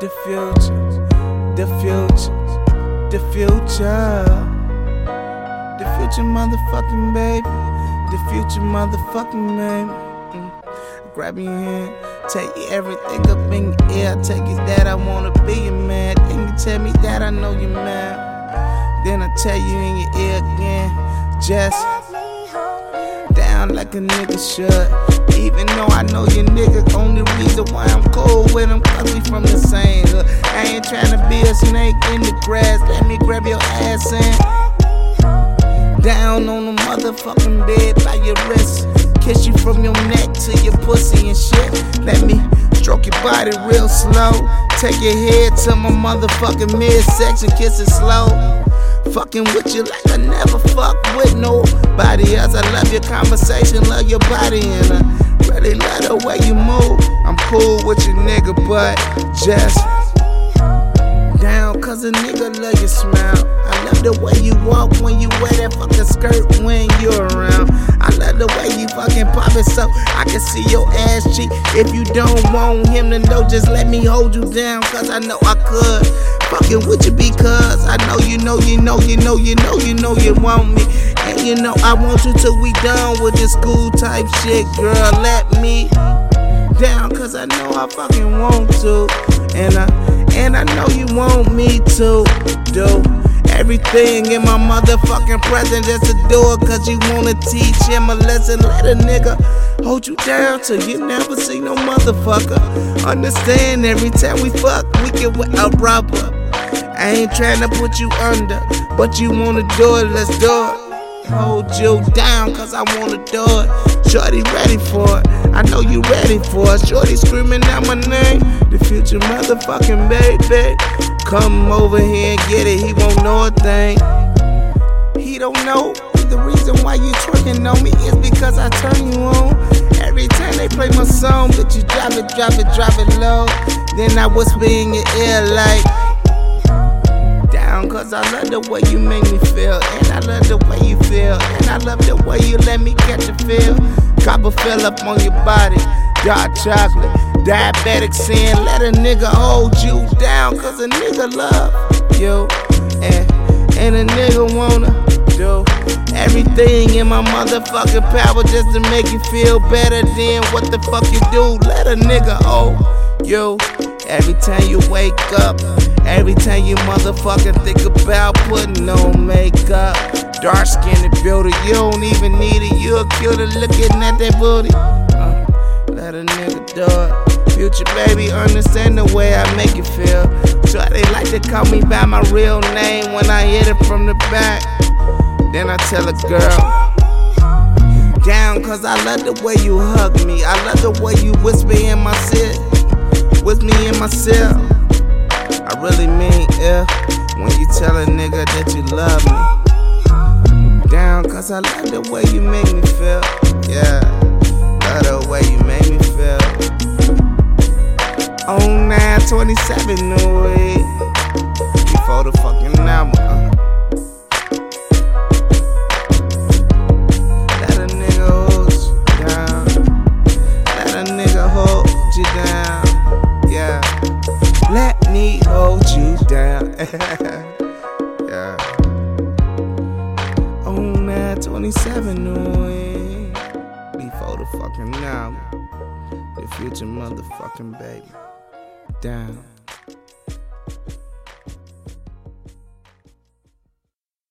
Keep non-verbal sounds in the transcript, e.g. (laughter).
the future, the future, the future, the future motherfucking baby, the future motherfucking baby. Mm. Grab your hand, take everything up in your ear. Take it that I wanna be your man. Then you tell me that I know you're mad. Then I tell you in your ear again, just down like a nigga should. Even though I know your nigga, only reason why I'm with him, cause we from the same hood. I ain't tryna be a snake in the grass, let me grab your ass in. Down on the motherfucking bed by your wrist. Kiss you from your neck to your pussy and shit. Let me stroke your body real slow. Take your head to my motherfucking midsection, kiss it slow. Fucking with you like I never fuck with nobody else. I love your conversation, love your body, and I really love the way you move. I'm cool with your nigga, but just down, cause a nigga love your smile. I love the way you walk when you wear that fucking skirt when you're so I can see your ass cheek. If you don't want him to know, just let me hold you down, cause I know I could. Fucking with you because I know you know, you know, you know, you know, you know you want me. And you know I want you till we done with this school type shit, girl. Let me down, cause I know I fucking want to. And I and I know you want me to do everything in my motherfucking present just to do it cause you wanna teach him a lesson. Let a nigga hold you down till you never see no motherfucker. Understand every time we fuck, we get with a rubber. I ain't trying to put you under, but you wanna do it, let's do it. Hold you down cause I wanna do it. Shorty ready for it. I know you ready for it. Shorty screaming out my name. The future motherfucking baby. Come over here and get it. He won't know a thing. He don't know. The reason why you twerking on me is because I turn you on. Every time they play my song, but you drop it, drop it, drop it low. Then I whisper in your ear like down cause I love the way you make me feel and I love the way you feel and I love the way you let me catch a feel copper fill up on your body dark chocolate diabetic sin let a nigga hold you down cause a nigga love you and, and a nigga wanna do everything in my motherfucking power just to make you feel better than what the fuck you do let a nigga hold you every time you wake up Every time you motherfucking think about putting on makeup, dark skinned beauty, you don't even need it. You're cute looking at that booty. Uh, let a nigga do it. Future baby, understand the way I make you feel. So they like to call me by my real name when I hit it from the back. Then I tell a girl, down, cause I love the way you hug me. I love the way you whisper in my sit, with me in my cell. I really mean if when you tell a nigga that you love me. Down, cause I love the way you make me feel. Yeah, love the way you make me feel. On 927 New Week. Before the fucking album. Uh. Let a nigga hold you down. Let a nigga hold you down. Yeah. Let me hold you down. (laughs) yeah. On that 27 New Before the fucking album. The future motherfucking baby. Down.